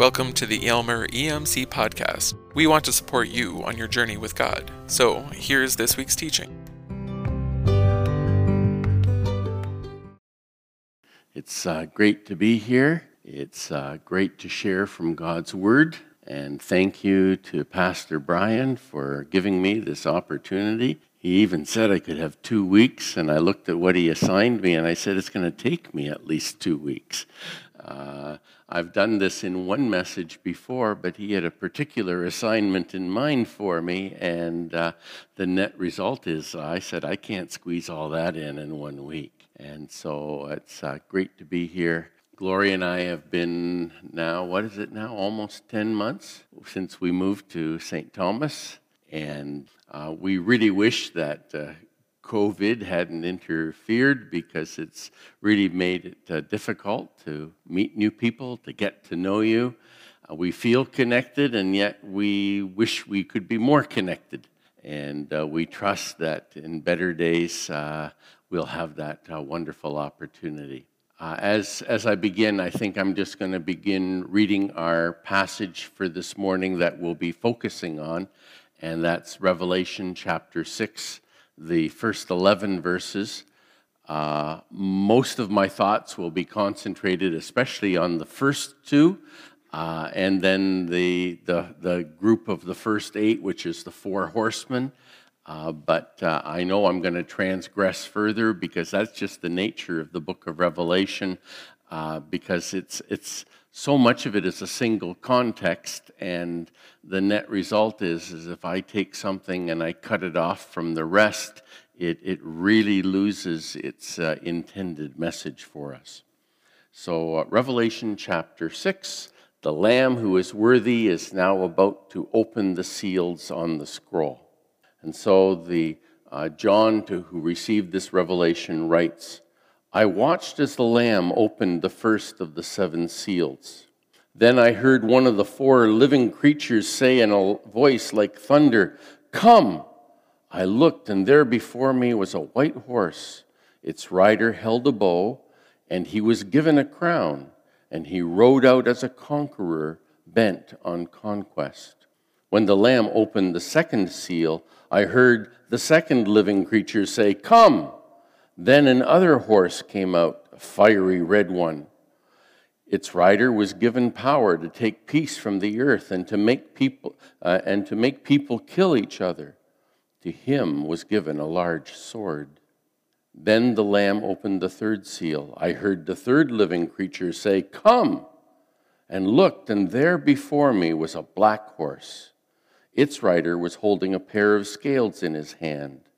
Welcome to the Aylmer EMC podcast. We want to support you on your journey with God. So, here's this week's teaching. It's uh, great to be here. It's uh, great to share from God's Word. And thank you to Pastor Brian for giving me this opportunity. He even said I could have two weeks, and I looked at what he assigned me and I said it's going to take me at least two weeks. Uh, I've done this in one message before, but he had a particular assignment in mind for me, and uh, the net result is I said I can't squeeze all that in in one week. And so it's uh, great to be here. Gloria and I have been now, what is it now, almost 10 months since we moved to St. Thomas. And uh, we really wish that uh, COVID hadn't interfered because it's really made it uh, difficult to meet new people, to get to know you. Uh, we feel connected, and yet we wish we could be more connected. And uh, we trust that in better days uh, we'll have that wonderful opportunity. Uh, as, as I begin, I think I'm just going to begin reading our passage for this morning that we'll be focusing on, and that's Revelation chapter 6, the first 11 verses. Uh, most of my thoughts will be concentrated, especially on the first two, uh, and then the, the, the group of the first eight, which is the four horsemen. Uh, but uh, I know I'm going to transgress further because that's just the nature of the book of Revelation, uh, because it's, it's so much of it is a single context, and the net result is, is if I take something and I cut it off from the rest, it, it really loses its uh, intended message for us. So, uh, Revelation chapter 6 the Lamb who is worthy is now about to open the seals on the scroll. And so the uh, John, to, who received this revelation, writes, I watched as the Lamb opened the first of the seven seals. Then I heard one of the four living creatures say in a voice like thunder, Come! I looked, and there before me was a white horse. Its rider held a bow, and he was given a crown, and he rode out as a conqueror bent on conquest. When the Lamb opened the second seal, I heard the second living creature say, Come! Then another horse came out, a fiery red one. Its rider was given power to take peace from the earth and to make people uh, and to make people kill each other. To him was given a large sword. Then the lamb opened the third seal. I heard the third living creature say, "Come." And looked, and there before me was a black horse. Its rider was holding a pair of scales in his hand.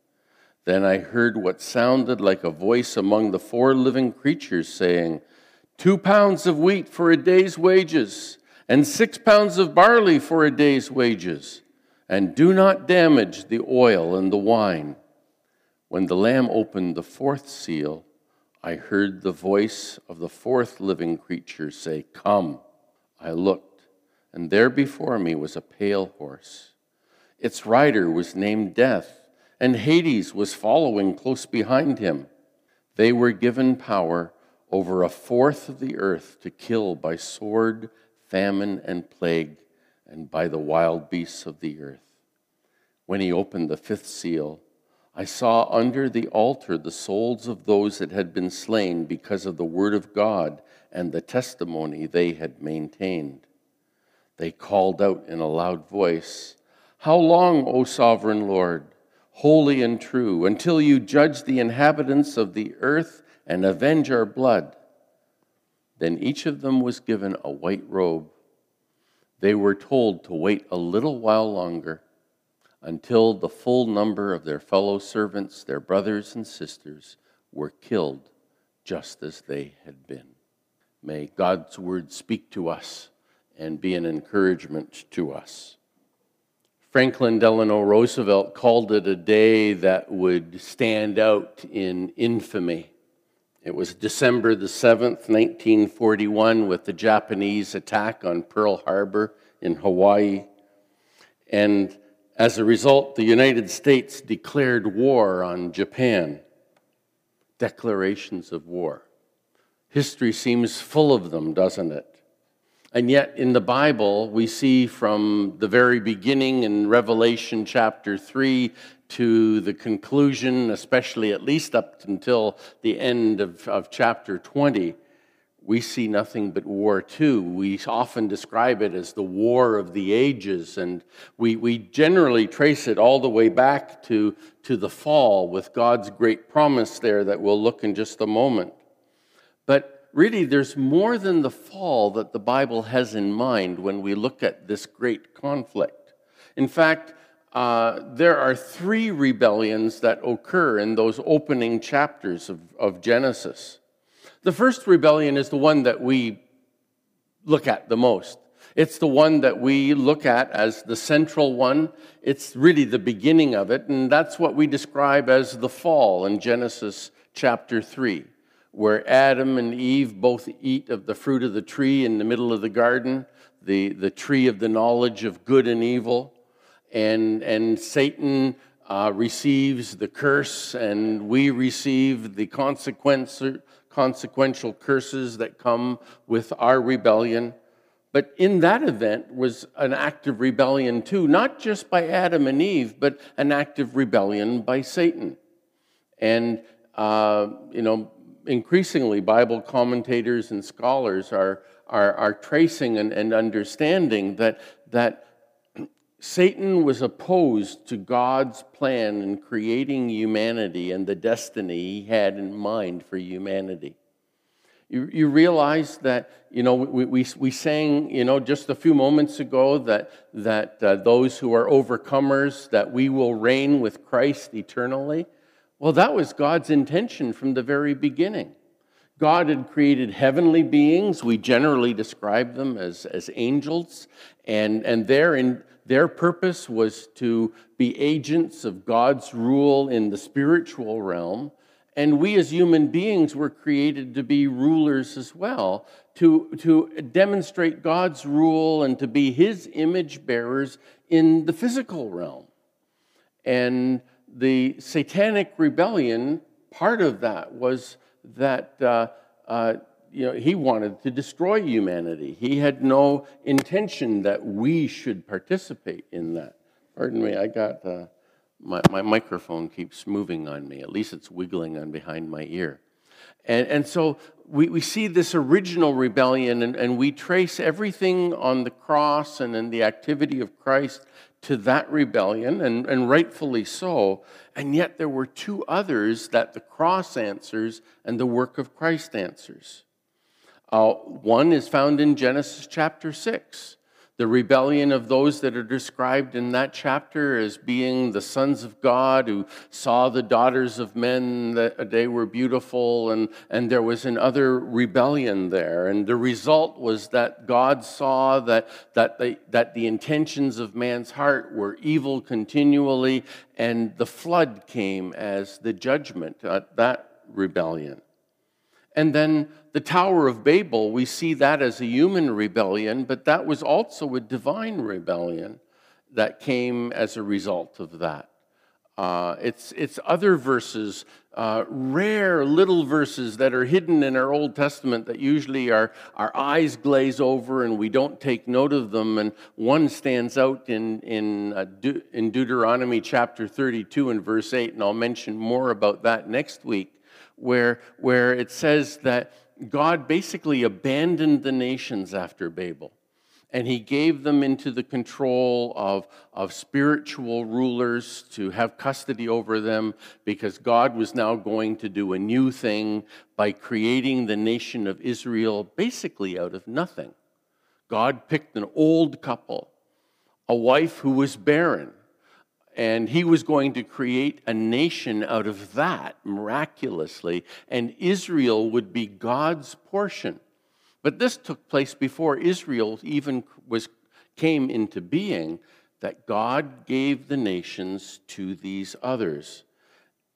Then I heard what sounded like a voice among the four living creatures saying, Two pounds of wheat for a day's wages, and six pounds of barley for a day's wages, and do not damage the oil and the wine. When the Lamb opened the fourth seal, I heard the voice of the fourth living creature say, Come. I looked and there before me was a pale horse. Its rider was named Death, and Hades was following close behind him. They were given power over a fourth of the earth to kill by sword, famine, and plague, and by the wild beasts of the earth. When he opened the fifth seal, I saw under the altar the souls of those that had been slain because of the word of God and the testimony they had maintained. They called out in a loud voice, How long, O sovereign Lord, holy and true, until you judge the inhabitants of the earth and avenge our blood? Then each of them was given a white robe. They were told to wait a little while longer until the full number of their fellow servants, their brothers and sisters, were killed just as they had been. May God's word speak to us and be an encouragement to us. Franklin Delano Roosevelt called it a day that would stand out in infamy. It was December the 7th, 1941, with the Japanese attack on Pearl Harbor in Hawaii. And as a result, the United States declared war on Japan. Declarations of war. History seems full of them, doesn't it? And yet, in the Bible, we see from the very beginning in Revelation chapter 3 to the conclusion, especially at least up until the end of, of chapter 20, we see nothing but war too. We often describe it as the war of the ages, and we, we generally trace it all the way back to, to the fall with God's great promise there that we'll look in just a moment. Really, there's more than the fall that the Bible has in mind when we look at this great conflict. In fact, uh, there are three rebellions that occur in those opening chapters of, of Genesis. The first rebellion is the one that we look at the most. It's the one that we look at as the central one. It's really the beginning of it, and that's what we describe as the fall in Genesis chapter 3 where Adam and Eve both eat of the fruit of the tree in the middle of the garden, the, the tree of the knowledge of good and evil. And, and Satan uh, receives the curse, and we receive the consequential curses that come with our rebellion. But in that event was an act of rebellion too, not just by Adam and Eve, but an act of rebellion by Satan. And, uh, you know, increasingly Bible commentators and scholars are, are, are tracing and, and understanding that, that Satan was opposed to God's plan in creating humanity and the destiny he had in mind for humanity. You, you realize that, you know, we, we, we sang, you know, just a few moments ago that, that uh, those who are overcomers, that we will reign with Christ eternally. Well, that was God's intention from the very beginning. God had created heavenly beings. We generally describe them as, as angels. And, and their, in, their purpose was to be agents of God's rule in the spiritual realm. And we as human beings were created to be rulers as well, to, to demonstrate God's rule and to be his image bearers in the physical realm. And the satanic rebellion, part of that was that uh, uh, you know, he wanted to destroy humanity. He had no intention that we should participate in that. Pardon me, I got uh, my, my microphone keeps moving on me. At least it's wiggling on behind my ear. And, and so we, we see this original rebellion, and, and we trace everything on the cross and in the activity of Christ to that rebellion, and, and rightfully so. And yet there were two others that the cross answers and the work of Christ answers. Uh, one is found in Genesis chapter 6 the rebellion of those that are described in that chapter as being the sons of God who saw the daughters of men that they were beautiful, and, and there was another rebellion there. And the result was that God saw that, that, that the intentions of man's heart were evil continually, and the flood came as the judgment at that rebellion. And then the Tower of Babel, we see that as a human rebellion, but that was also a divine rebellion that came as a result of that. Uh, it's, it's other verses, uh, rare little verses that are hidden in our Old Testament that usually our, our eyes glaze over and we don't take note of them. And one stands out in, in, uh, De- in Deuteronomy chapter 32 and verse 8, and I'll mention more about that next week where, where it says that God basically abandoned the nations after Babel. And he gave them into the control of, of spiritual rulers to have custody over them because God was now going to do a new thing by creating the nation of Israel basically out of nothing. God picked an old couple, a wife who was barren, and he was going to create a nation out of that miraculously, and Israel would be God's portion. But this took place before Israel even was, came into being, that God gave the nations to these others,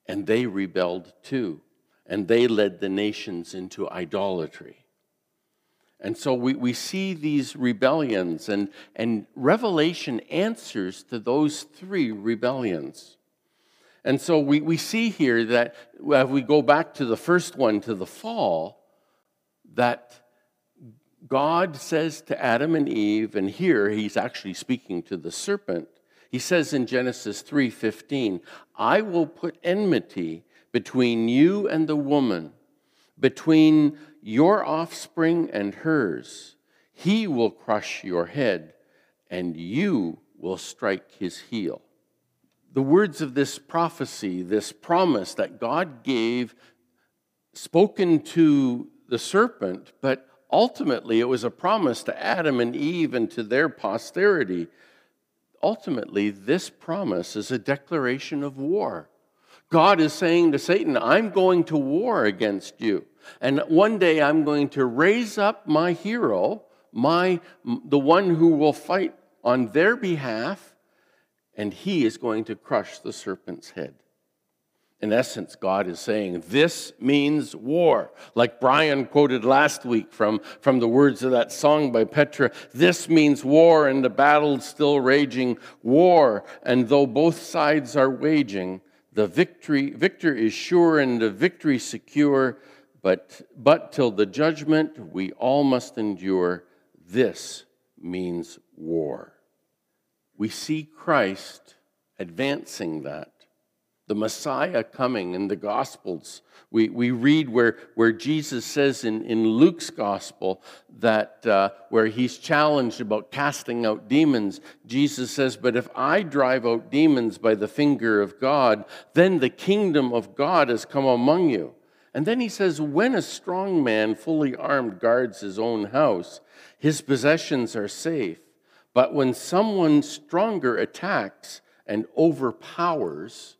and they rebelled too, and they led the nations into idolatry. And so we, we see these rebellions, and, and Revelation answers to those three rebellions. And so we, we see here that if we go back to the first one, to the fall, that God says to Adam and Eve, and here he's actually speaking to the serpent. He says in Genesis 3:15, "I will put enmity between you and the woman, between your offspring and hers. He will crush your head, and you will strike his heel." The words of this prophecy, this promise that God gave spoken to the serpent, but ultimately it was a promise to Adam and Eve and to their posterity. Ultimately, this promise is a declaration of war. God is saying to Satan, I'm going to war against you. And one day I'm going to raise up my hero, my, the one who will fight on their behalf, and he is going to crush the serpent's head. In essence, God is saying, This means war. Like Brian quoted last week from, from the words of that song by Petra this means war, and the battle's still raging. War, and though both sides are waging, the victory, victor is sure and the victory secure, but, but till the judgment we all must endure. This means war. We see Christ advancing that the Messiah coming in the Gospels. We, we read where, where Jesus says in, in Luke's Gospel that uh, where he's challenged about casting out demons, Jesus says, But if I drive out demons by the finger of God, then the kingdom of God has come among you. And then he says, When a strong man, fully armed, guards his own house, his possessions are safe. But when someone stronger attacks and overpowers,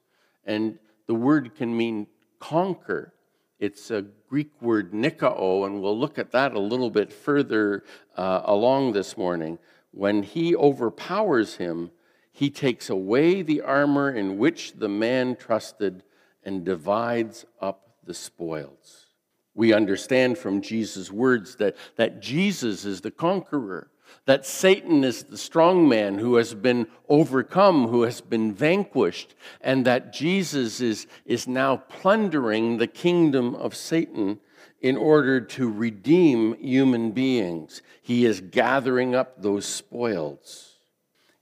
and the word can mean conquer. It's a Greek word nikao, and we'll look at that a little bit further uh, along this morning. When he overpowers him, he takes away the armor in which the man trusted and divides up the spoils. We understand from Jesus' words that, that Jesus is the conqueror that Satan is the strong man who has been overcome, who has been vanquished, and that Jesus is, is now plundering the kingdom of Satan in order to redeem human beings. He is gathering up those spoils.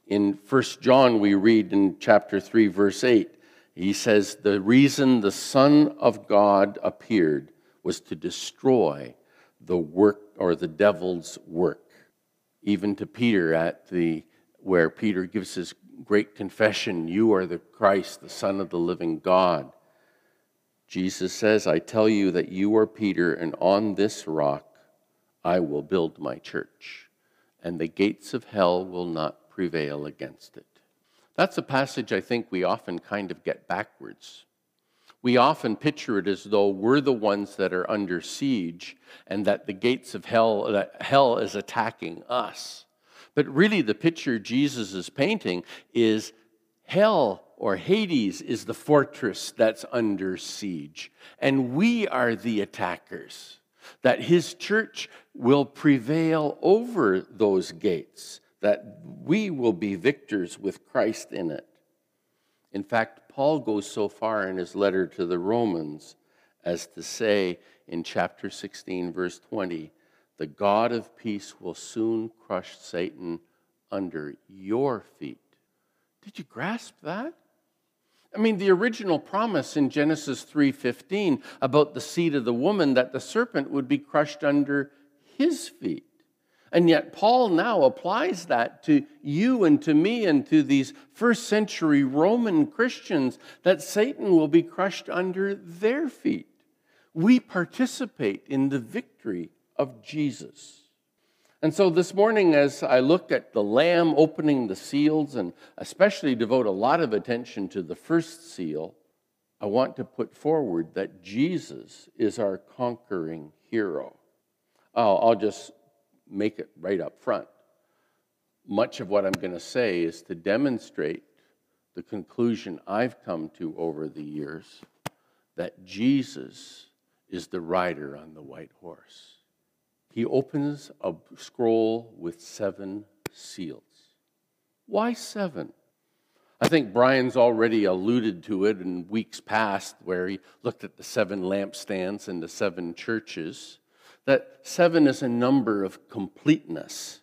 In 1 John, we read in chapter 3, verse 8, he says, The reason the Son of God appeared was to destroy the work or the devil's work even to Peter at the where Peter gives his great confession, you are the Christ, the Son of the living God. Jesus says, I tell you that you are Peter, and on this rock I will build my church, and the gates of hell will not prevail against it. That's a passage I think we often kind of get backwards we often picture it as though we're the ones that are under siege and that the gates of hell, that hell is attacking us. But really, the picture Jesus is painting is hell or Hades is the fortress that's under siege, and we are the attackers. That his church will prevail over those gates, that we will be victors with Christ in it. In fact, Paul goes so far in his letter to the Romans as to say in chapter 16, verse 20, the God of peace will soon crush Satan under your feet. Did you grasp that? I mean, the original promise in Genesis 3:15 about the seed of the woman that the serpent would be crushed under his feet. And yet, Paul now applies that to you and to me and to these first century Roman Christians that Satan will be crushed under their feet. We participate in the victory of Jesus. And so this morning, as I look at the Lamb opening the seals and especially devote a lot of attention to the first seal, I want to put forward that Jesus is our conquering hero. I'll just make it right up front. Much of what I'm going to say is to demonstrate the conclusion I've come to over the years that Jesus is the rider on the white horse. He opens a scroll with seven seals. Why seven? I think Brian's already alluded to it in weeks past, where he looked at the seven lampstands and the seven churches that seven is a number of completeness.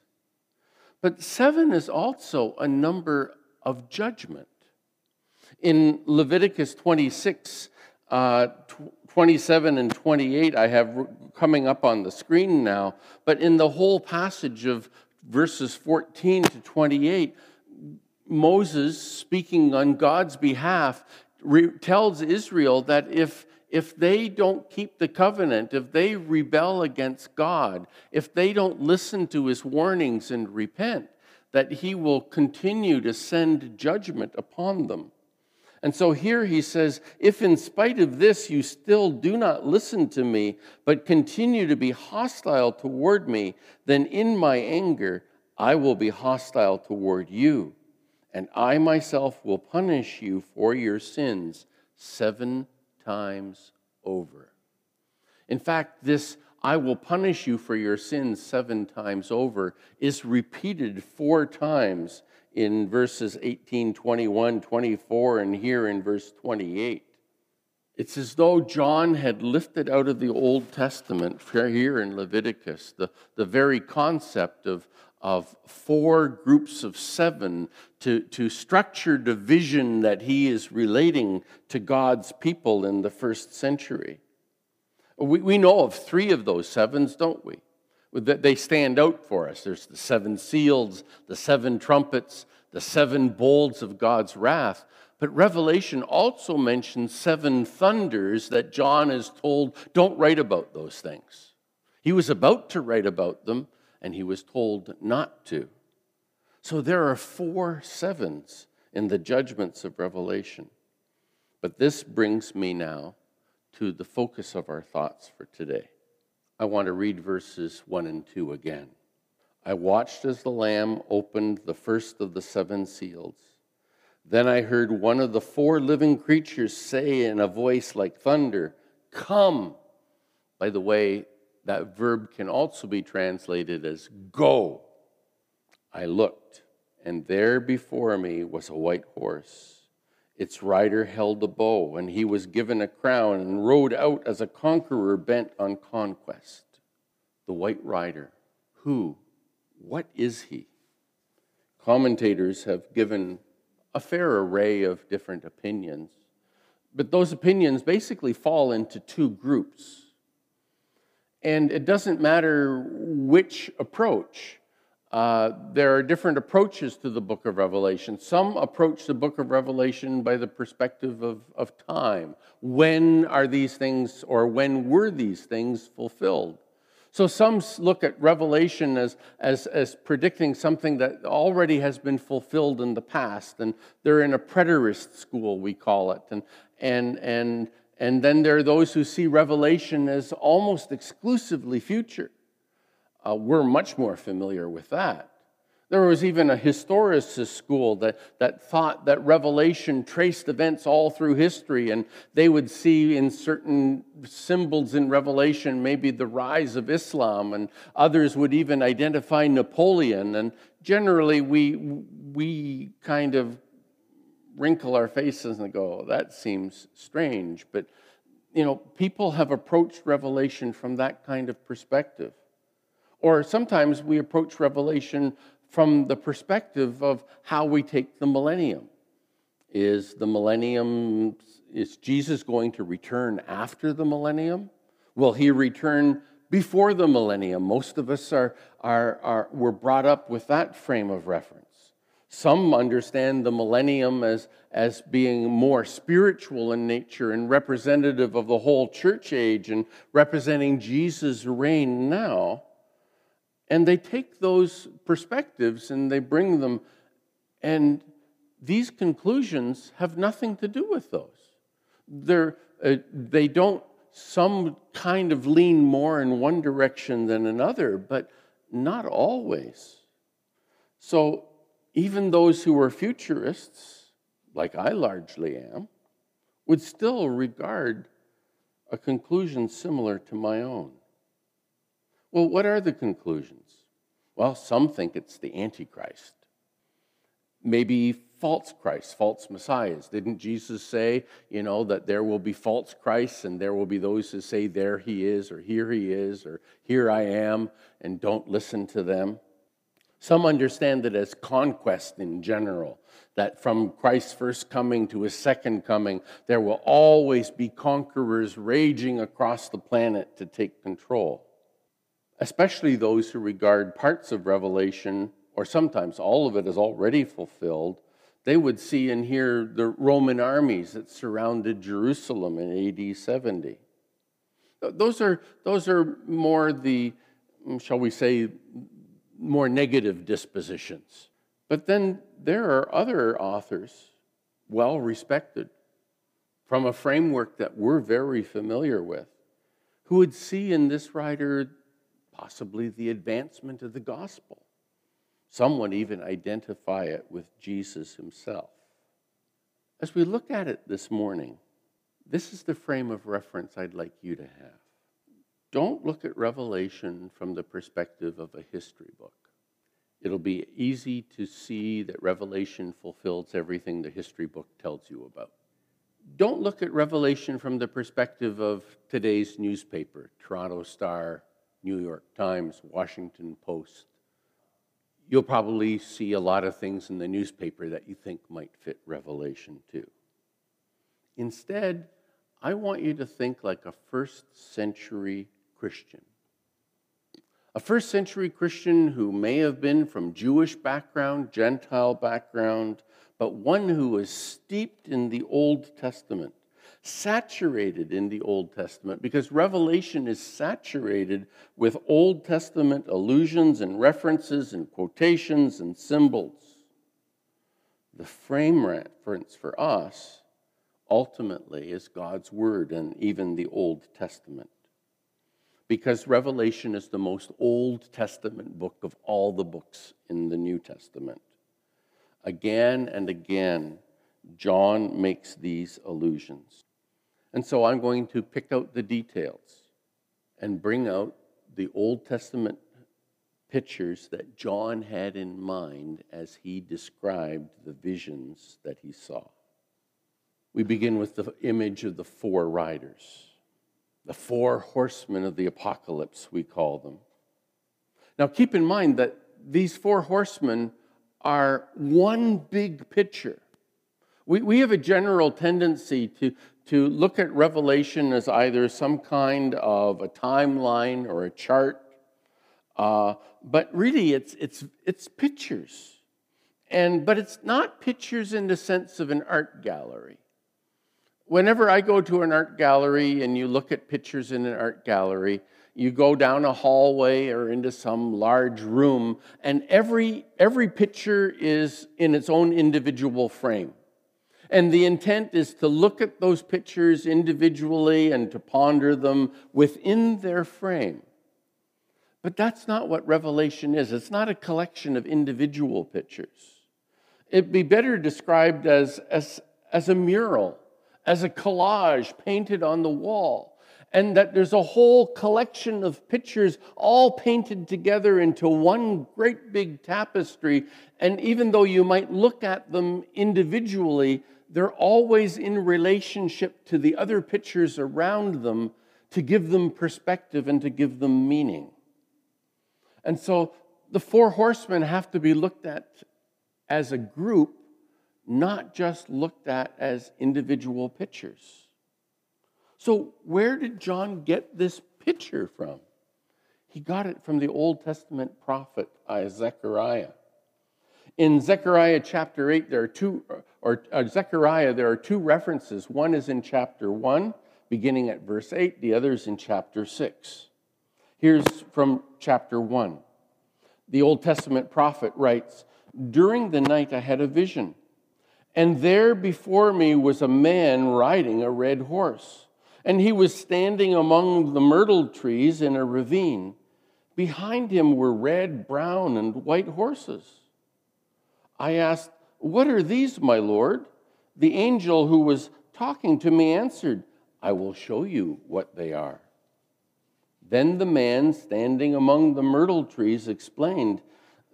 But seven is also a number of judgment. In Leviticus 26, uh, 27 and 28, I have coming up on the screen now, but in the whole passage of verses 14 to 28, Moses, speaking on God's behalf, tells Israel that if, if they don't keep the covenant, if they rebel against God, if they don't listen to his warnings and repent, that he will continue to send judgment upon them. And so here he says, If in spite of this you still do not listen to me, but continue to be hostile toward me, then in my anger I will be hostile toward you and I myself will punish you for your sins seven times over. In fact, this I will punish you for your sins seven times over is repeated four times in verses 18, 21, 24, and here in verse 28. It's as though John had lifted out of the Old Testament, here in Leviticus, the, the very concept of, of four groups of seven to, to structure the vision that he is relating to God's people in the first century. We, we know of three of those sevens, don't we? That They stand out for us. There's the seven seals, the seven trumpets, the seven bowls of God's wrath. But Revelation also mentions seven thunders that John is told don't write about those things. He was about to write about them, and he was told not to. So there are four sevens in the judgments of Revelation. But this brings me now to the focus of our thoughts for today. I want to read verses 1 and 2 again. I watched as the Lamb opened the first of the seven seals. Then I heard one of the four living creatures say in a voice like thunder, Come. By the way, that verb can also be translated as go. I looked, and there before me was a white horse. Its rider held a bow, and he was given a crown and rode out as a conqueror bent on conquest. The white rider, who? What is he? Commentators have given a fair array of different opinions, but those opinions basically fall into two groups. And it doesn't matter which approach. Uh, there are different approaches to the book of Revelation. Some approach the book of Revelation by the perspective of, of time. When are these things, or when were these things fulfilled? So some look at Revelation as, as, as predicting something that already has been fulfilled in the past, and they're in a preterist school, we call it. And, and, and and then there are those who see Revelation as almost exclusively future. Uh, we're much more familiar with that. There was even a historicist school that, that thought that Revelation traced events all through history, and they would see in certain symbols in Revelation maybe the rise of Islam, and others would even identify Napoleon. And generally, we, we kind of wrinkle our faces and go, oh, that seems strange. But, you know, people have approached Revelation from that kind of perspective. Or sometimes we approach Revelation from the perspective of how we take the millennium. Is the millennium, is Jesus going to return after the millennium? Will he return before the millennium? Most of us are, are, are, were brought up with that frame of reference. Some understand the millennium as, as being more spiritual in nature and representative of the whole church age and representing Jesus' reign now. And they take those perspectives and they bring them, and these conclusions have nothing to do with those. They're, uh, they don't, some kind of lean more in one direction than another, but not always. So even those who were futurists, like I largely am, would still regard a conclusion similar to my own. Well, what are the conclusions? Well, some think it's the Antichrist. maybe false Christs, false messiahs. Didn't Jesus say, you know, that there will be false Christs and there will be those who say, there he is, or here he is, or here I am, and don't listen to them? Some understand it as conquest in general, that from Christ's first coming to his second coming, there will always be conquerors raging across the planet to take control. Especially those who regard parts of Revelation, or sometimes all of it, as already fulfilled. They would see and hear the Roman armies that surrounded Jerusalem in AD 70. Those are, those are more the, mm, shall we say, more negative dispositions. But then there are other authors, well respected, from a framework that we're very familiar with, who would see in this writer possibly the advancement of the gospel. Some would even identify it with Jesus himself. As we look at it this morning, this is the frame of reference I'd like you to have. Don't look at Revelation from the perspective of a history book. It'll be easy to see that Revelation fulfills everything the history book tells you about. Don't look at Revelation from the perspective of today's newspaper Toronto Star, New York Times, Washington Post. You'll probably see a lot of things in the newspaper that you think might fit Revelation too. Instead, I want you to think like a first century Christian. A first century Christian who may have been from Jewish background, Gentile background, but one who was steeped in the Old Testament, saturated in the Old Testament, because Revelation is saturated with Old Testament allusions and references and quotations and symbols. The frame reference for us ultimately is God's Word and even the Old Testament because Revelation is the most Old Testament book of all the books in the New Testament. Again and again, John makes these allusions. And so I'm going to pick out the details and bring out the Old Testament pictures that John had in mind as he described the visions that he saw. We begin with the image of the four riders. The four horsemen of the apocalypse, we call them. Now, keep in mind that these four horsemen are one big picture. We, we have a general tendency to, to look at Revelation as either some kind of a timeline or a chart, uh, but really it's, it's, it's pictures. And, but it's not pictures in the sense of an art gallery whenever I go to an art gallery and you look at pictures in an art gallery, you go down a hallway or into some large room, and every, every picture is in its own individual frame. And the intent is to look at those pictures individually and to ponder them within their frame. But that's not what Revelation is. It's not a collection of individual pictures. It'd be better described as, as, as a mural as a collage painted on the wall, and that there's a whole collection of pictures all painted together into one great big tapestry. And even though you might look at them individually, they're always in relationship to the other pictures around them to give them perspective and to give them meaning. And so the four horsemen have to be looked at as a group not just looked at as individual pictures. So, where did John get this picture from? He got it from the Old Testament prophet Zechariah. In Zechariah chapter 8, there are two, or uh, Zechariah, there are two references. One is in chapter 1, beginning at verse 8, the other is in chapter 6. Here's from chapter 1. The Old Testament prophet writes During the night I had a vision and there before me was a man riding a red horse, and he was standing among the myrtle trees in a ravine. Behind him were red, brown, and white horses. I asked, What are these, my Lord? The angel who was talking to me answered, I will show you what they are. Then the man standing among the myrtle trees explained,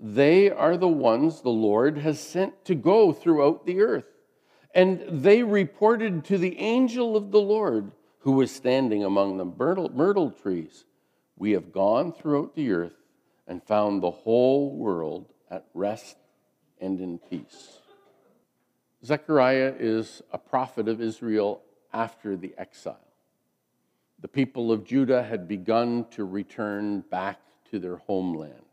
They are the ones the Lord has sent to go throughout the earth. And they reported to the angel of the Lord who was standing among the myrtle, myrtle trees We have gone throughout the earth and found the whole world at rest and in peace. Zechariah is a prophet of Israel after the exile. The people of Judah had begun to return back to their homeland.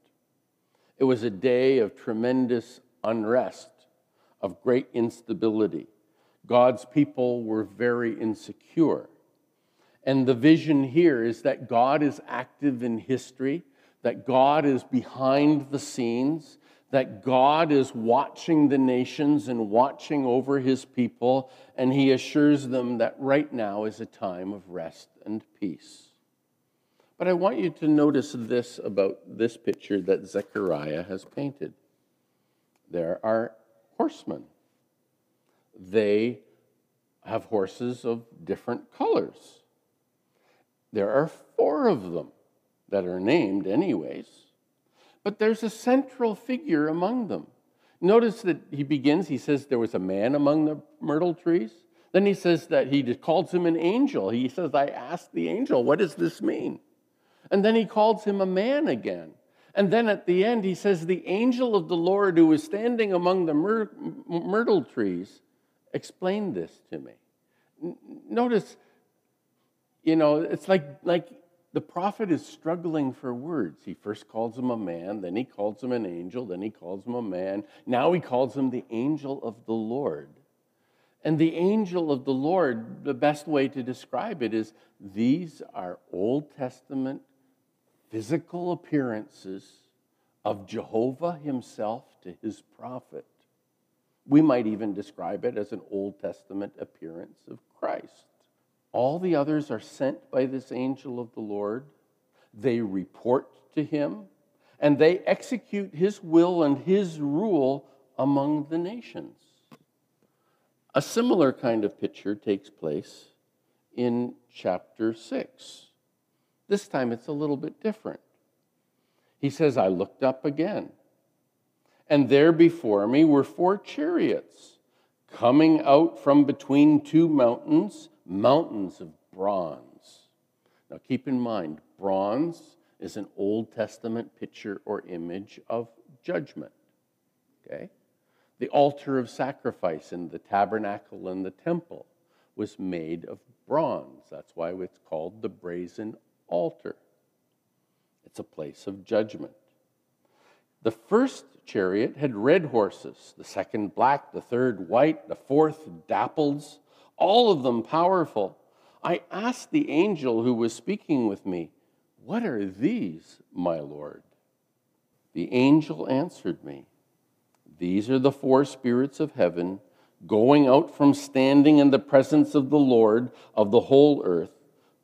It was a day of tremendous unrest, of great instability. God's people were very insecure. And the vision here is that God is active in history, that God is behind the scenes, that God is watching the nations and watching over his people, and he assures them that right now is a time of rest and peace. But I want you to notice this about this picture that Zechariah has painted. There are horsemen. They have horses of different colors. There are four of them that are named, anyways. But there's a central figure among them. Notice that he begins, he says there was a man among the myrtle trees. Then he says that he calls him an angel. He says, I asked the angel, what does this mean? And then he calls him a man again. And then at the end, he says, The angel of the Lord who was standing among the myr- myrtle trees explained this to me. N- notice, you know, it's like, like the prophet is struggling for words. He first calls him a man, then he calls him an angel, then he calls him a man. Now he calls him the angel of the Lord. And the angel of the Lord, the best way to describe it is these are Old Testament physical appearances of Jehovah himself to his prophet. We might even describe it as an Old Testament appearance of Christ. All the others are sent by this angel of the Lord. They report to him and they execute his will and his rule among the nations. A similar kind of picture takes place in chapter 6. This time it's a little bit different. He says, I looked up again, and there before me were four chariots coming out from between two mountains mountains of bronze. Now keep in mind, bronze is an Old Testament picture or image of judgment. Okay? The altar of sacrifice in the tabernacle and the temple was made of bronze. That's why it's called the brazen altar. It's a place of judgment. The first chariot had red horses, the second black, the third white, the fourth dapples all of them powerful. I asked the angel who was speaking with me, What are these, my Lord? The angel answered me, These are the four spirits of heaven going out from standing in the presence of the Lord of the whole earth.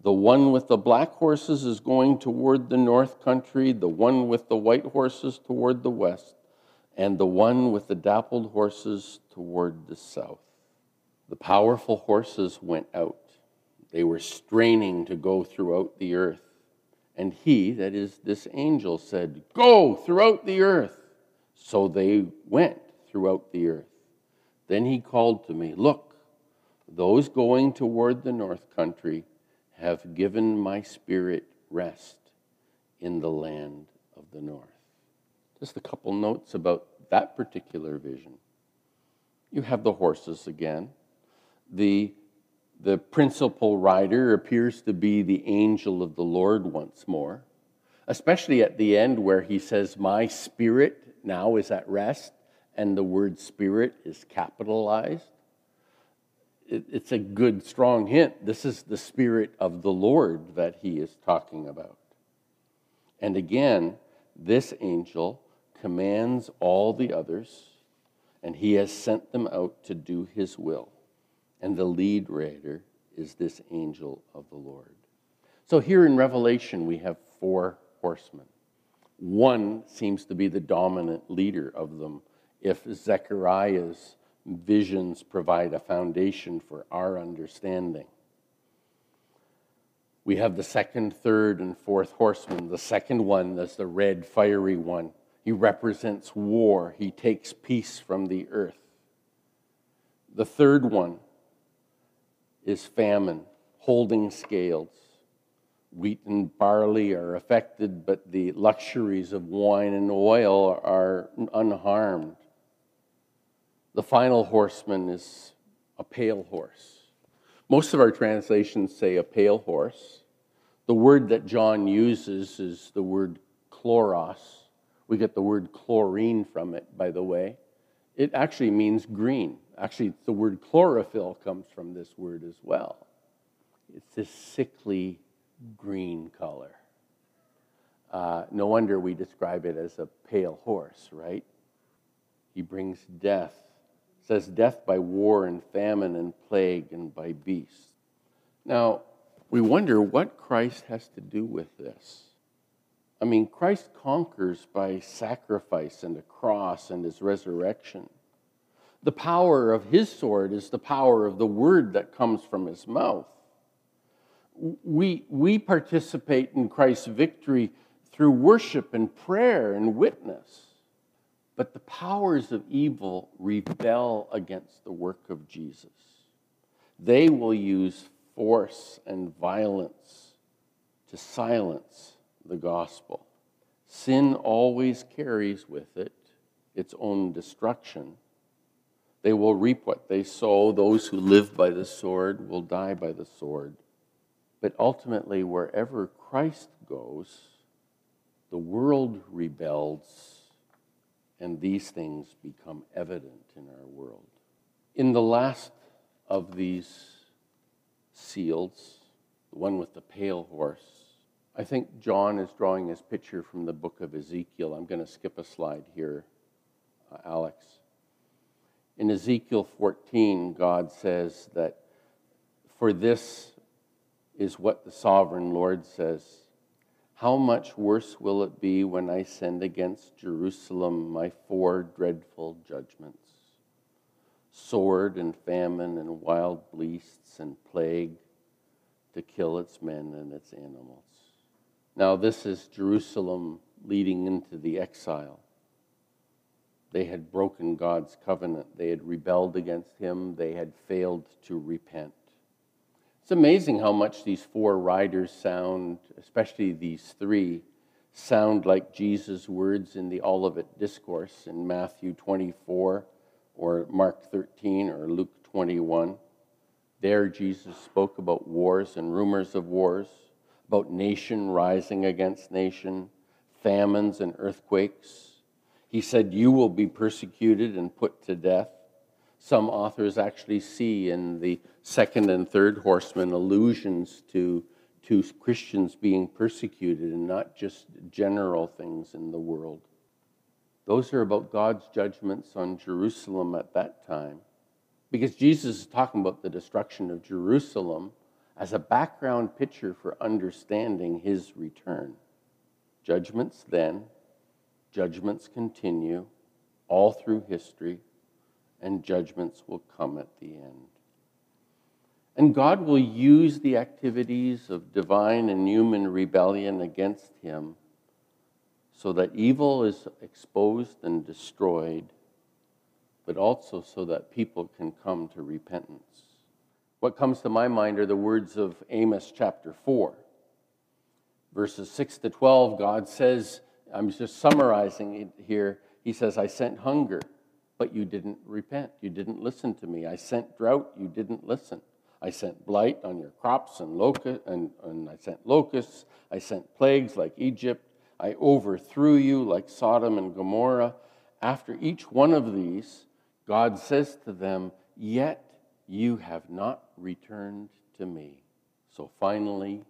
The one with the black horses is going toward the north country, the one with the white horses toward the west, and the one with the dappled horses toward the south. The powerful horses went out. They were straining to go throughout the earth. And he, that is this angel, said, Go throughout the earth. So they went throughout the earth. Then he called to me, Look, those going toward the north country have given my spirit rest in the land of the north. Just a couple notes about that particular vision. You have the horses again the, the principal rider appears to be the angel of the Lord once more, especially at the end where he says, My spirit now is at rest, and the word spirit is capitalized. It, it's a good, strong hint. This is the spirit of the Lord that he is talking about. And again, this angel commands all the others, and he has sent them out to do his will and the lead rider is this angel of the Lord. So here in Revelation, we have four horsemen. One seems to be the dominant leader of them if Zechariah's visions provide a foundation for our understanding. We have the second, third, and fourth horsemen. The second one, is the red, fiery one, He represents war. He takes peace from the earth. The third one is famine, holding scales. Wheat and barley are affected, but the luxuries of wine and oil are unharmed. The final horseman is a pale horse. Most of our translations say a pale horse. The word that John uses is the word chloros. We get the word chlorine from it, by the way. It actually means green. Actually, the word chlorophyll comes from this word as well. It's this sickly green color. Uh, no wonder we describe it as a pale horse, right? He brings death. Says death by war and famine and plague and by beast. Now, we wonder what Christ has to do with this. I mean, Christ conquers by sacrifice and a cross and his resurrection. The power of his sword is the power of the word that comes from his mouth we, we participate in Christ's victory through worship and prayer and witness. But the powers of evil rebel against the work of Jesus. They will use force and violence to silence the gospel. Sin always carries with it its own destruction. They will reap what they sow. Those who live by the sword will die by the sword. But ultimately, wherever Christ goes, the world rebels, and these things become evident in our world. In the last of these seals, the one with the pale horse, I think John is drawing his picture from the book of Ezekiel. I'm going to skip a slide here, uh, Alex. In Ezekiel 14, God says that for this is what the sovereign Lord says. How much worse will it be when I send against Jerusalem my four dreadful judgments sword and famine and wild beasts and plague to kill its men and its animals. Now, this is Jerusalem leading into the exile. They had broken God's covenant, they had rebelled against Him, they had failed to repent. It's amazing how much these four riders sound, especially these three, sound like Jesus' words in the Olivet Discourse in Matthew 24 or Mark 13 or Luke 21. There, Jesus spoke about wars and rumors of wars, about nation rising against nation, famines and earthquakes. He said, You will be persecuted and put to death. Some authors actually see in the second and third horsemen allusions to, to Christians being persecuted and not just general things in the world. Those are about God's judgments on Jerusalem at that time. Because Jesus is talking about the destruction of Jerusalem as a background picture for understanding his return. Judgments then, judgments continue all through history, and judgments will come at the end. And God will use the activities of divine and human rebellion against him so that evil is exposed and destroyed, but also so that people can come to repentance. What comes to my mind are the words of Amos chapter 4. Verses 6 to 12, God says, I'm just summarizing it here. He says, I sent hunger, but you didn't repent. You didn't listen to me. I sent drought, you didn't listen. I sent blight on your crops and, locust, and, and I sent locusts. I sent plagues like Egypt. I overthrew you like Sodom and Gomorrah. After each one of these, God says to them, Yet you have not returned to me. So finally,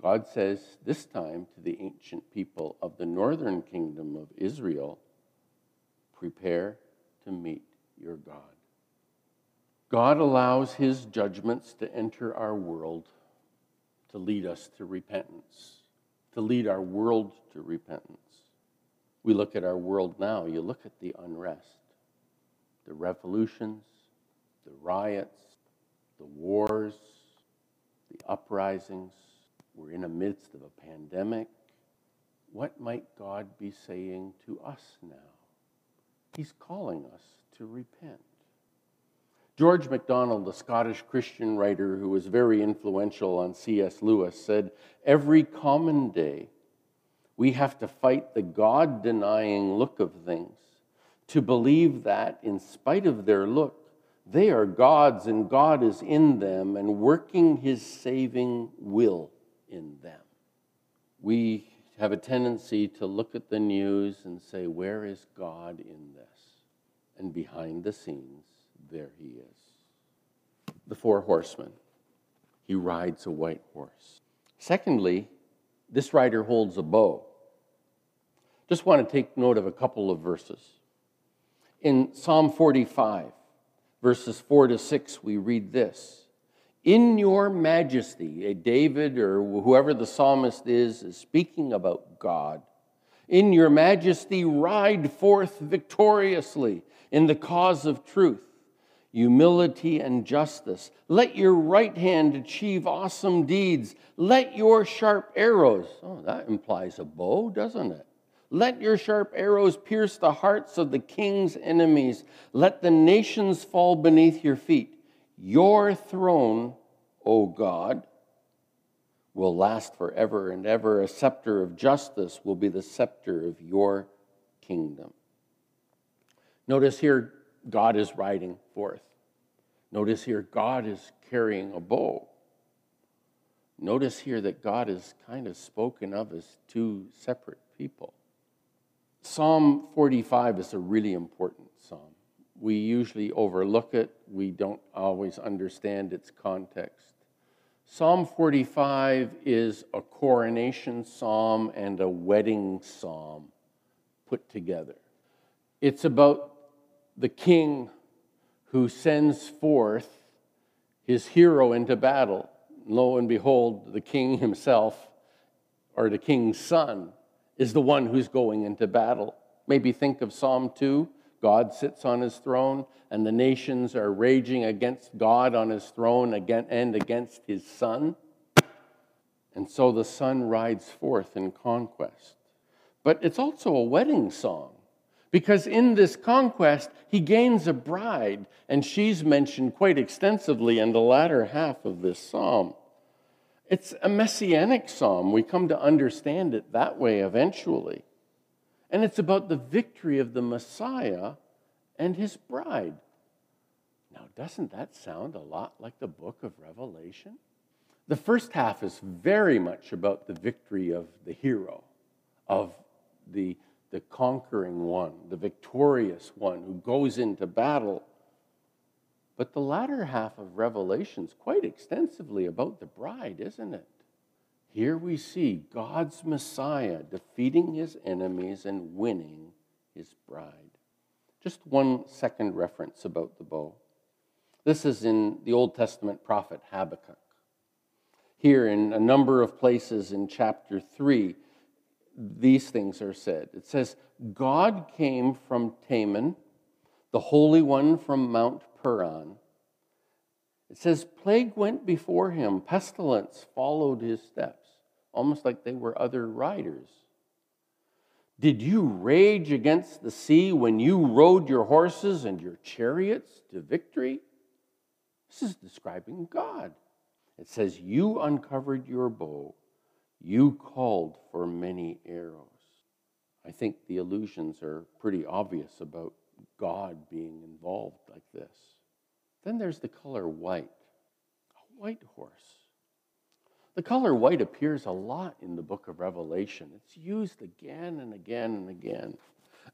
God says this time to the ancient people of the northern kingdom of Israel, Prepare to meet your God. God allows his judgments to enter our world to lead us to repentance, to lead our world to repentance. We look at our world now, you look at the unrest, the revolutions, the riots, the wars, the uprisings. We're in the midst of a pandemic. what might God be saying to us now? He's calling us to repent. George MacDonald, a Scottish Christian writer who was very influential on C.S. Lewis, said, Every common day, we have to fight the God denying look of things, to believe that, in spite of their look, they are God's and God is in them and working his saving will in them. We have a tendency to look at the news and say, Where is God in this? And behind the scenes, there he is. The four horsemen. He rides a white horse. Secondly, this rider holds a bow. Just want to take note of a couple of verses. In Psalm 45, verses 4 to 6, we read this In your majesty, a David or whoever the psalmist is, is speaking about God. In your majesty, ride forth victoriously in the cause of truth humility, and justice. Let your right hand achieve awesome deeds. Let your sharp arrows, oh, that implies a bow, doesn't it? Let your sharp arrows pierce the hearts of the king's enemies. Let the nations fall beneath your feet. Your throne, O God, will last forever and ever. A scepter of justice will be the scepter of your kingdom. Notice here, God is riding forth. Notice here, God is carrying a bow. Notice here that God is kind of spoken of as two separate people. Psalm 45 is a really important psalm. We usually overlook it, we don't always understand its context. Psalm 45 is a coronation psalm and a wedding psalm put together. It's about the king who sends forth his hero into battle. Lo and behold, the king himself, or the king's son, is the one who's going into battle. Maybe think of Psalm 2. God sits on his throne, and the nations are raging against God on his throne and against his son. And so the son rides forth in conquest. But it's also a wedding song. Because in this conquest, he gains a bride, and she's mentioned quite extensively in the latter half of this psalm. It's a messianic psalm. We come to understand it that way eventually. And it's about the victory of the Messiah and his bride. Now, doesn't that sound a lot like the book of Revelation? The first half is very much about the victory of the hero, of the the conquering one, the victorious one who goes into battle. But the latter half of Revelation is quite extensively about the bride, isn't it? Here we see God's Messiah defeating his enemies and winning his bride. Just one second reference about the bow. This is in the Old Testament prophet Habakkuk. Here, in a number of places in chapter 3, these things are said. It says, God came from Teman, the Holy One from Mount Paran. It says, plague went before him, pestilence followed his steps, almost like they were other riders. Did you rage against the sea when you rode your horses and your chariots to victory? This is describing God. It says, You uncovered your bow you called for many arrows. I think the allusions are pretty obvious about God being involved like this. Then there's the color white, a white horse. The color white appears a lot in the book of Revelation. It's used again and again and again.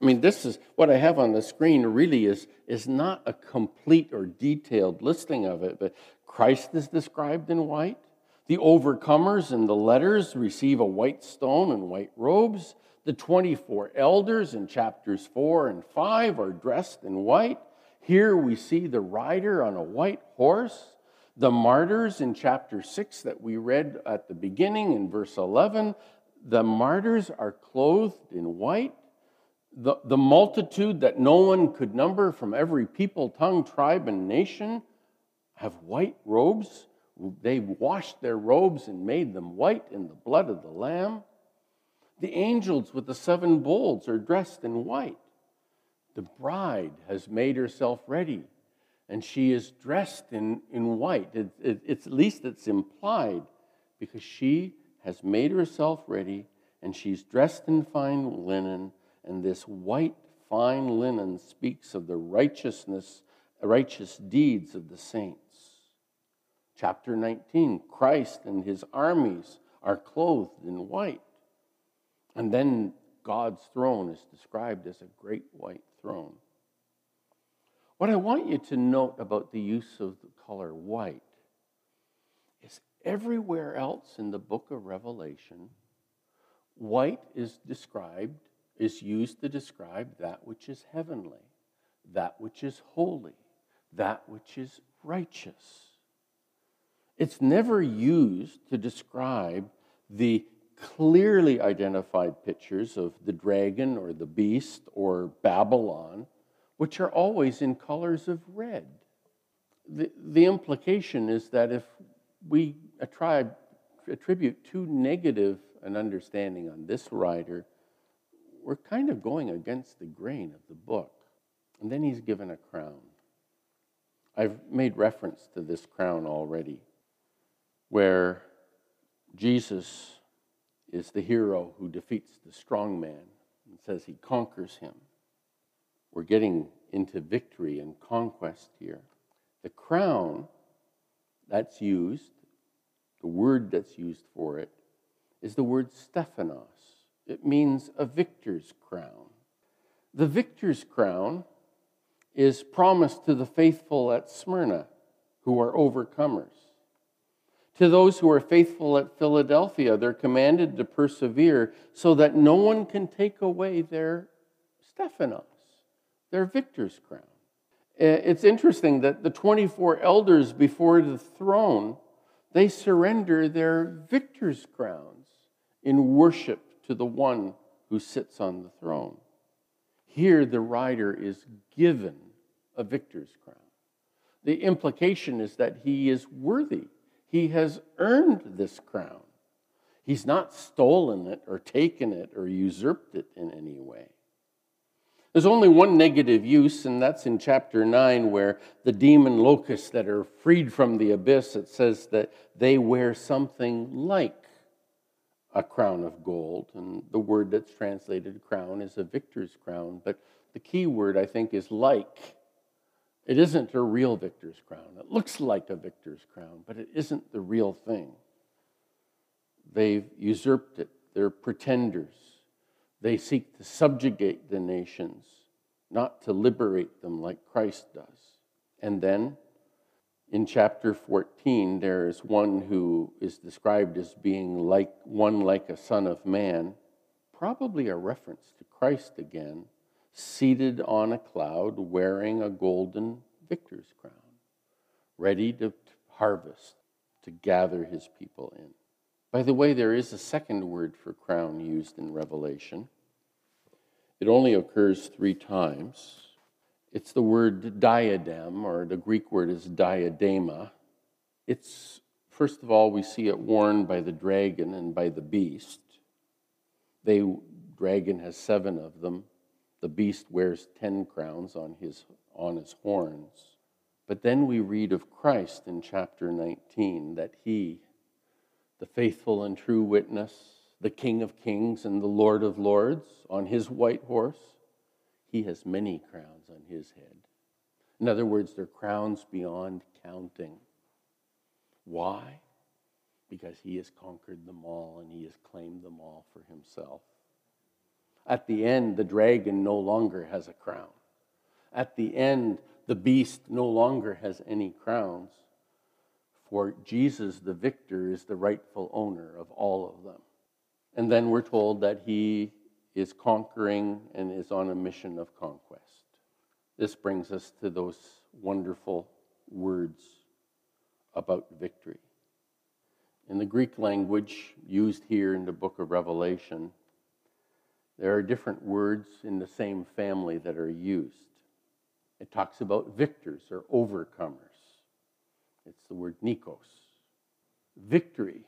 I mean, this is what I have on the screen really is, is not a complete or detailed listing of it, but Christ is described in white. The overcomers and the letters receive a white stone and white robes. The 24 elders in chapters 4 and 5 are dressed in white. Here we see the rider on a white horse. The martyrs in chapter 6 that we read at the beginning in verse 11, the martyrs are clothed in white. The, the multitude that no one could number from every people, tongue, tribe, and nation have white robes. They washed their robes and made them white in the blood of the Lamb. The angels with the seven bowls are dressed in white. The bride has made herself ready, and she is dressed in, in white. It, it, it's at least it's implied because she has made herself ready, and she's dressed in fine linen, and this white fine linen speaks of the righteousness, righteous deeds of the saints. Chapter 19 Christ and his armies are clothed in white. And then God's throne is described as a great white throne. What I want you to note about the use of the color white is everywhere else in the book of Revelation, white is described, is used to describe that which is heavenly, that which is holy, that which is righteous. It's never used to describe the clearly identified pictures of the dragon or the beast or Babylon, which are always in colors of red. The, the implication is that if we attribute, attribute too negative an understanding on this writer, we're kind of going against the grain of the book. And then he's given a crown. I've made reference to this crown already where Jesus is the hero who defeats the strong man and says he conquers him. We're getting into victory and conquest here. The crown that's used, the word that's used for it, is the word Stephanos. It means a victor's crown. The victor's crown is promised to the faithful at Smyrna who are overcomers. To those who are faithful at Philadelphia, they're commanded to persevere so that no one can take away their Stephanos, their victor's crown. It's interesting that the 24 elders before the throne, they surrender their victor's crowns in worship to the one who sits on the throne. Here, the rider is given a victor's crown. The implication is that he is worthy he has earned this crown. He's not stolen it or taken it or usurped it in any way. There's only one negative use, and that's in chapter 9, where the demon locusts that are freed from the abyss, it says that they wear something like a crown of gold. And the word that's translated crown is a victor's crown. But the key word, I think, is like. It isn't a real victor's crown. It looks like a victor's crown, but it isn't the real thing. They've usurped it. They're pretenders. They seek to subjugate the nations, not to liberate them like Christ does. And then in chapter 14, there is one who is described as being like one like a son of man, probably a reference to Christ again seated on a cloud, wearing a golden victor's crown, ready to harvest, to gather his people in. By the way, there is a second word for crown used in Revelation. It only occurs three times. It's the word diadem, or the Greek word is diadema. It's, first of all, we see it worn by the dragon and by the beast. The dragon has seven of them. The beast wears ten crowns on his, on his horns. But then we read of Christ in chapter 19 that he, the faithful and true witness, the King of kings and the Lord of lords, on his white horse, he has many crowns on his head. In other words, they're crowns beyond counting. Why? Because he has conquered them all and he has claimed them all for himself. At the end, the dragon no longer has a crown. At the end, the beast no longer has any crowns. For Jesus, the victor, is the rightful owner of all of them. And then we're told that he is conquering and is on a mission of conquest. This brings us to those wonderful words about victory. In the Greek language used here in the book of Revelation, there are different words in the same family that are used. It talks about victors or overcomers. It's the word Nikos. Victory,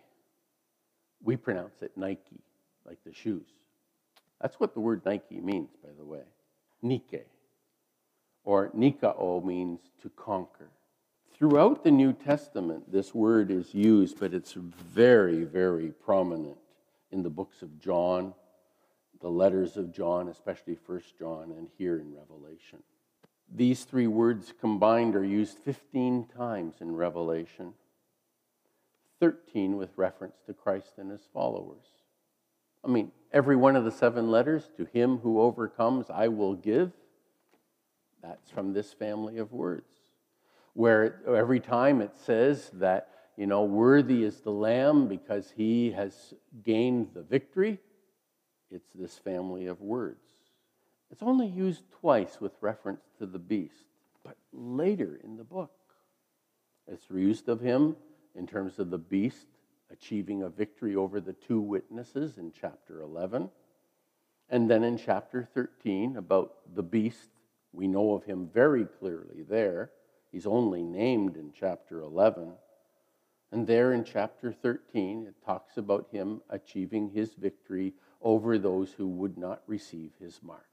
we pronounce it Nike. like the shoes. That's what the word Nike means, by the way. Nike. Or Nikao means to conquer. Throughout the New Testament, this word is used, but it's very, very prominent in the books of John, the letters of John, especially First John, and here in Revelation. These three words combined are used 15 times in Revelation, 13 with reference to Christ and his followers. I mean, every one of the seven letters, to him who overcomes, I will give, that's from this family of words. Where every time it says that, you know, worthy is the Lamb because he has gained the victory, it's this family of words. It's only used twice with reference to the beast, but later in the book. It's used of him in terms of the beast achieving a victory over the two witnesses in chapter 11. And then in chapter 13, about the beast, we know of him very clearly there. He's only named in chapter 11. And there in chapter 13, it talks about him achieving his victory over those who would not receive his mark.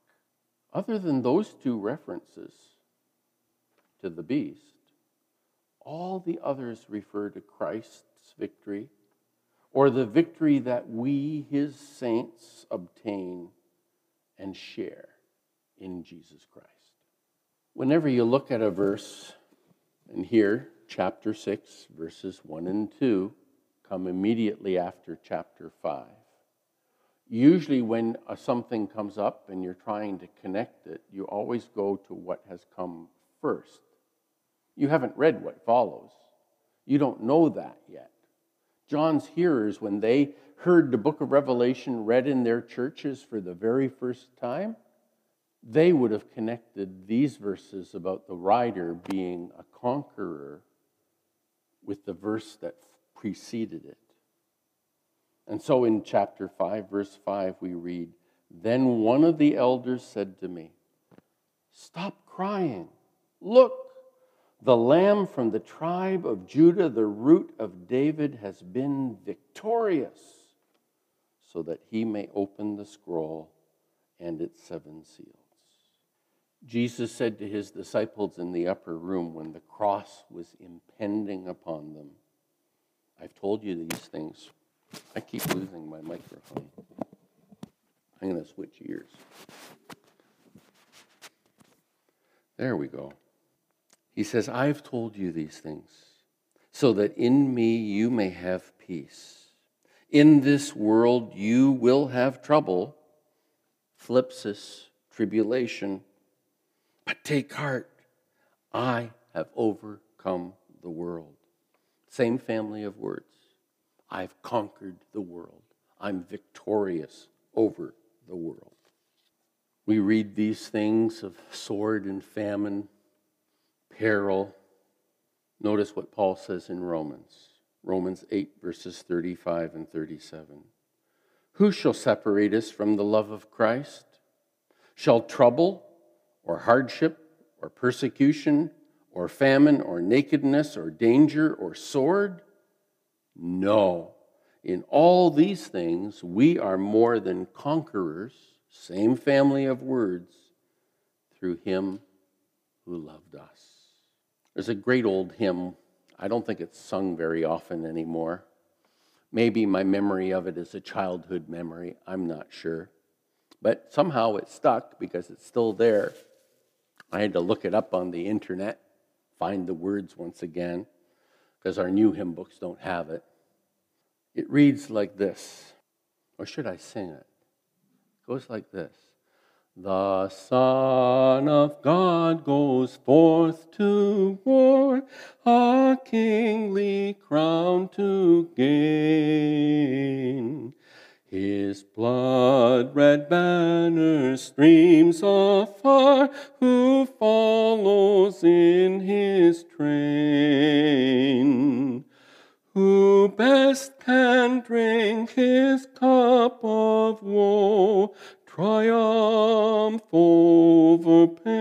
Other than those two references to the beast, all the others refer to Christ's victory or the victory that we, his saints, obtain and share in Jesus Christ. Whenever you look at a verse, and here, chapter 6, verses 1 and 2 come immediately after chapter 5. Usually, when something comes up and you're trying to connect it, you always go to what has come first. You haven't read what follows, you don't know that yet. John's hearers, when they heard the book of Revelation read in their churches for the very first time, they would have connected these verses about the rider being a conqueror with the verse that preceded it. And so in chapter 5, verse 5, we read Then one of the elders said to me, Stop crying. Look, the Lamb from the tribe of Judah, the root of David, has been victorious, so that he may open the scroll and its seven seals. Jesus said to his disciples in the upper room when the cross was impending upon them, I've told you these things. I keep losing my microphone. I'm going to switch ears. There we go. He says, I've told you these things so that in me you may have peace. In this world you will have trouble, thlipsis, tribulation. But take heart, I have overcome the world. Same family of words. I've conquered the world. I'm victorious over the world. We read these things of sword and famine peril. Notice what Paul says in Romans, Romans 8, verses 35 and 37. Who shall separate us from the love of Christ? Shall trouble or hardship or persecution or famine or nakedness or danger or sword? No. In all these things, we are more than conquerors, same family of words, through him who loved us. There's a great old hymn. I don't think it's sung very often anymore. Maybe my memory of it is a childhood memory. I'm not sure. But somehow it stuck because it's still there. I had to look it up on the internet, find the words once again, because our new hymn books don't have it. It reads like this, or should I sing it? It goes like this the Son of God goes forth to war, a kingly crown to gain. His blood red banner streams afar, who follows in his train. Who best can drink his cup of woe, triumph over pain,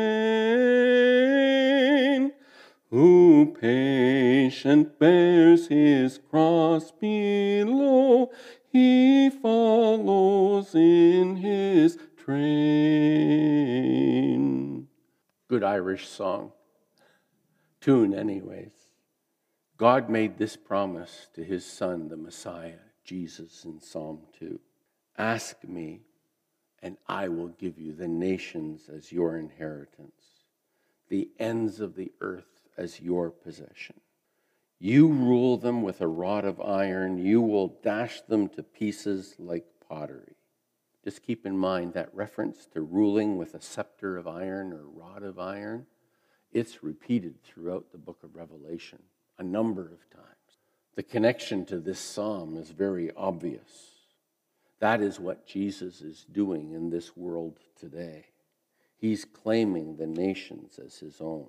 who patient bears his cross below, he follows in his train. Good Irish song. Tune, anyways. God made this promise to his son, the Messiah, Jesus, in Psalm 2. Ask me, and I will give you the nations as your inheritance, the ends of the earth as your possession. You rule them with a rod of iron. You will dash them to pieces like pottery. Just keep in mind that reference to ruling with a scepter of iron or rod of iron. It's repeated throughout the book of Revelation a number of times. The connection to this psalm is very obvious. That is what Jesus is doing in this world today. He's claiming the nations as his own.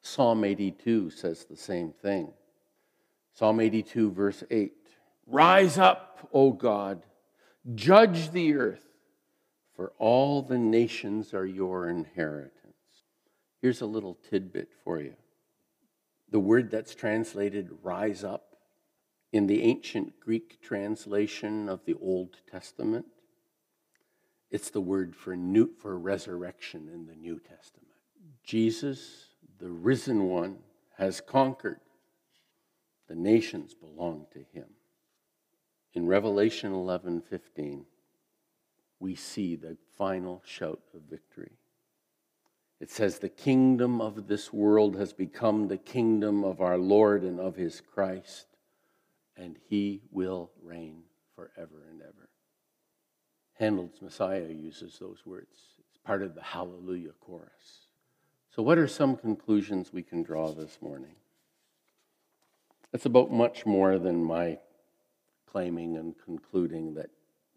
Psalm 82 says the same thing. Psalm 82, verse 8 Rise up, O God, judge the earth, for all the nations are your inheritance. Here's a little tidbit for you. The word that's translated rise up in the ancient Greek translation of the Old Testament, it's the word for new, for resurrection in the New Testament. Jesus, the risen one, has conquered the nations belong to him. In Revelation 11:15, we see the final shout of victory. It says, The kingdom of this world has become the kingdom of our Lord and of his Christ, and he will reign forever and ever. Handel's Messiah uses those words. It's part of the Hallelujah chorus. So, what are some conclusions we can draw this morning? It's about much more than my claiming and concluding that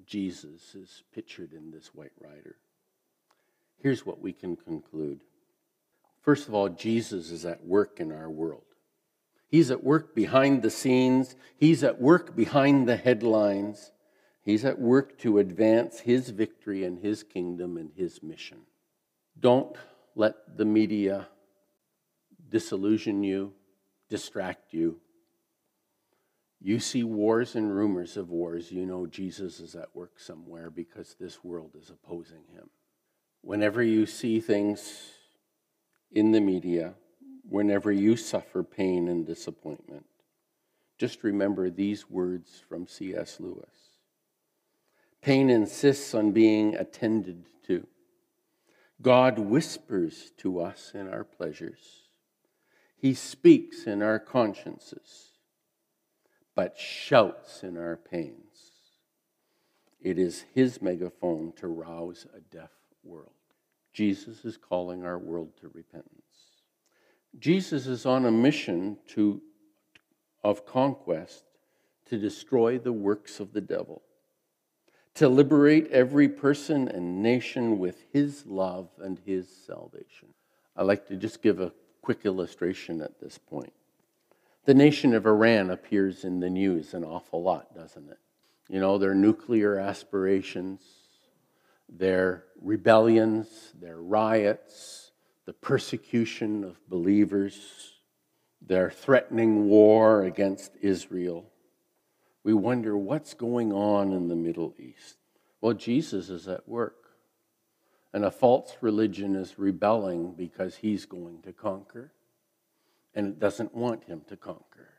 Jesus is pictured in this white rider. Here's what we can conclude. First of all, Jesus is at work in our world. He's at work behind the scenes, He's at work behind the headlines. He's at work to advance His victory and His kingdom and His mission. Don't let the media disillusion you, distract you you see wars and rumors of wars, you know Jesus is at work somewhere because this world is opposing him. Whenever you see things in the media, whenever you suffer pain and disappointment, just remember these words from C.S. Lewis. Pain insists on being attended to. God whispers to us in our pleasures. He speaks in our consciences but shouts in our pains. It is his megaphone to rouse a deaf world. Jesus is calling our world to repentance. Jesus is on a mission to, of conquest to destroy the works of the devil, to liberate every person and nation with his love and his salvation. I like to just give a quick illustration at this point. The nation of Iran appears in the news an awful lot, doesn't it? You know, their nuclear aspirations, their rebellions, their riots, the persecution of believers, their threatening war against Israel. We wonder what's going on in the Middle East. Well, Jesus is at work. And a false religion is rebelling because he's going to conquer and it doesn't want him to conquer.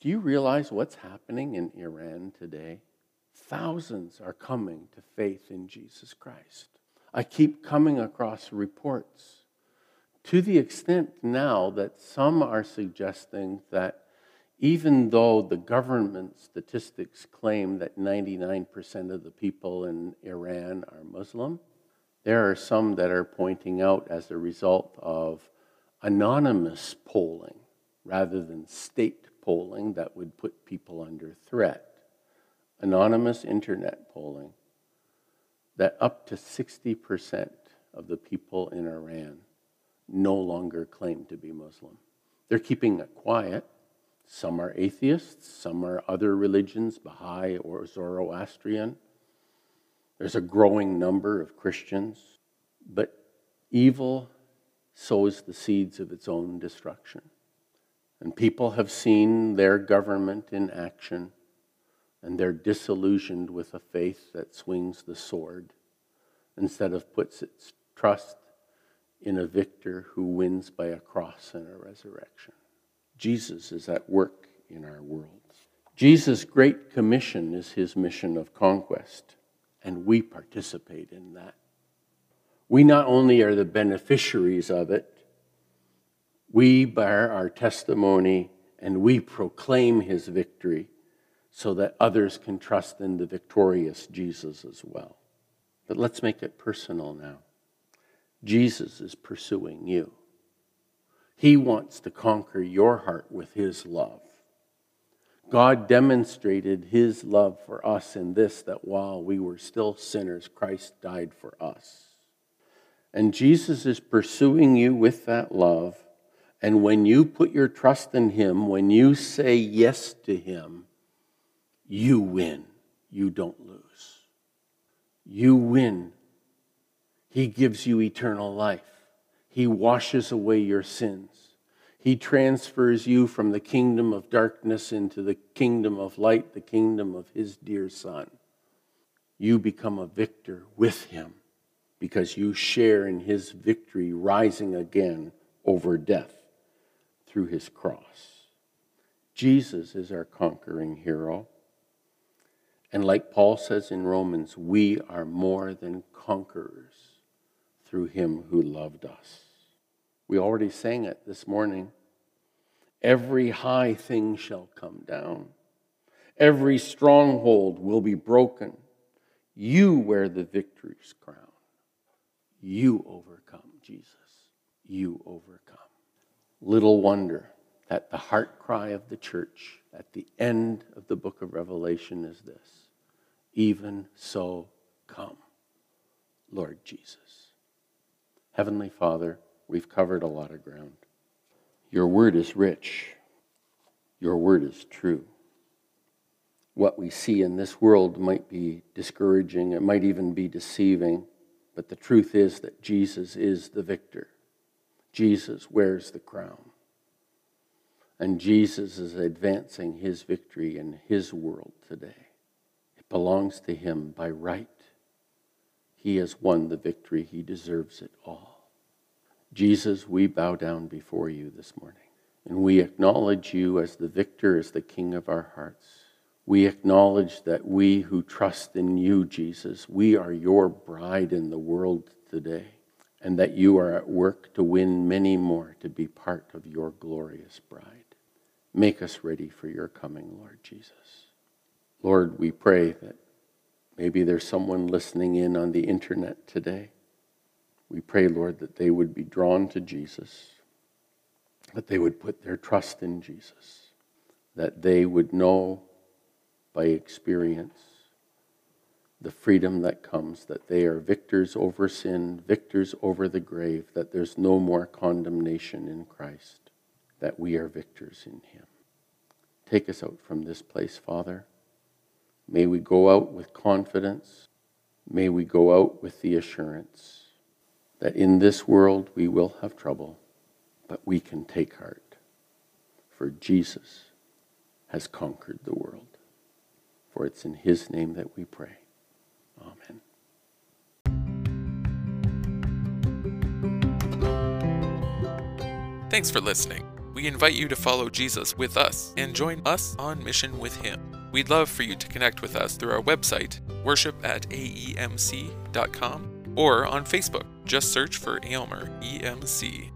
Do you realize what's happening in Iran today? Thousands are coming to faith in Jesus Christ. I keep coming across reports to the extent now that some are suggesting that even though the government statistics claim that 99% of the people in Iran are Muslim, there are some that are pointing out as a result of anonymous polling rather than state polling that would put people under threat. Anonymous internet polling that up to 60% of the people in Iran no longer claim to be Muslim. They're keeping it quiet. Some are atheists, some are other religions, Baha'i or Zoroastrian. There's a growing number of Christians. But evil sows the seeds of its own destruction. And people have seen their government in action. And they're disillusioned with a faith that swings the sword instead of puts its trust in a victor who wins by a cross and a resurrection. Jesus is at work in our world. Jesus' great commission is his mission of conquest, and we participate in that. We not only are the beneficiaries of it, we bear our testimony and we proclaim his victory so that others can trust in the victorious Jesus as well. But let's make it personal now. Jesus is pursuing you. He wants to conquer your heart with his love. God demonstrated his love for us in this that while we were still sinners, Christ died for us. And Jesus is pursuing you with that love. And when you put your trust in him, when you say yes to him, you win. You don't lose. You win. He gives you eternal life. He washes away your sins. He transfers you from the kingdom of darkness into the kingdom of light, the kingdom of His dear Son. You become a victor with Him because you share in His victory rising again over death through His cross. Jesus is our conquering hero. And like Paul says in Romans, we are more than conquerors through him who loved us. We already sang it this morning. Every high thing shall come down, every stronghold will be broken. You wear the victory's crown. You overcome, Jesus. You overcome. Little wonder that the heart cry of the church at the end of the book of Revelation is this Even so, come, Lord Jesus. Heavenly Father, we've covered a lot of ground. Your word is rich, your word is true. What we see in this world might be discouraging, it might even be deceiving, but the truth is that Jesus is the victor. Jesus wears the crown. And Jesus is advancing his victory in his world today. It belongs to him by right. He has won the victory, he deserves it all. Jesus, we bow down before you this morning, and we acknowledge you as the victor, as the king of our hearts. We acknowledge that we who trust in you, Jesus, we are your bride in the world today, and that you are at work to win many more to be part of your glorious bride. Make us ready for your coming, Lord Jesus. Lord, we pray that maybe there's someone listening in on the internet today. We pray, Lord, that they would be drawn to Jesus, that they would put their trust in Jesus, that they would know by experience the freedom that comes, that they are victors over sin, victors over the grave, that there's no more condemnation in Christ that we are victors in Him. Take us out from this place, Father. May we go out with confidence. May we go out with the assurance that in this world we will have trouble, but we can take heart, for Jesus has conquered the world. For it's in His name that we pray. Amen. Thanks for listening. We invite you to follow Jesus with us and join us on mission with Him. We'd love for you to connect with us through our website, worship at aemc.com, or on Facebook. Just search for Aylmer EMC.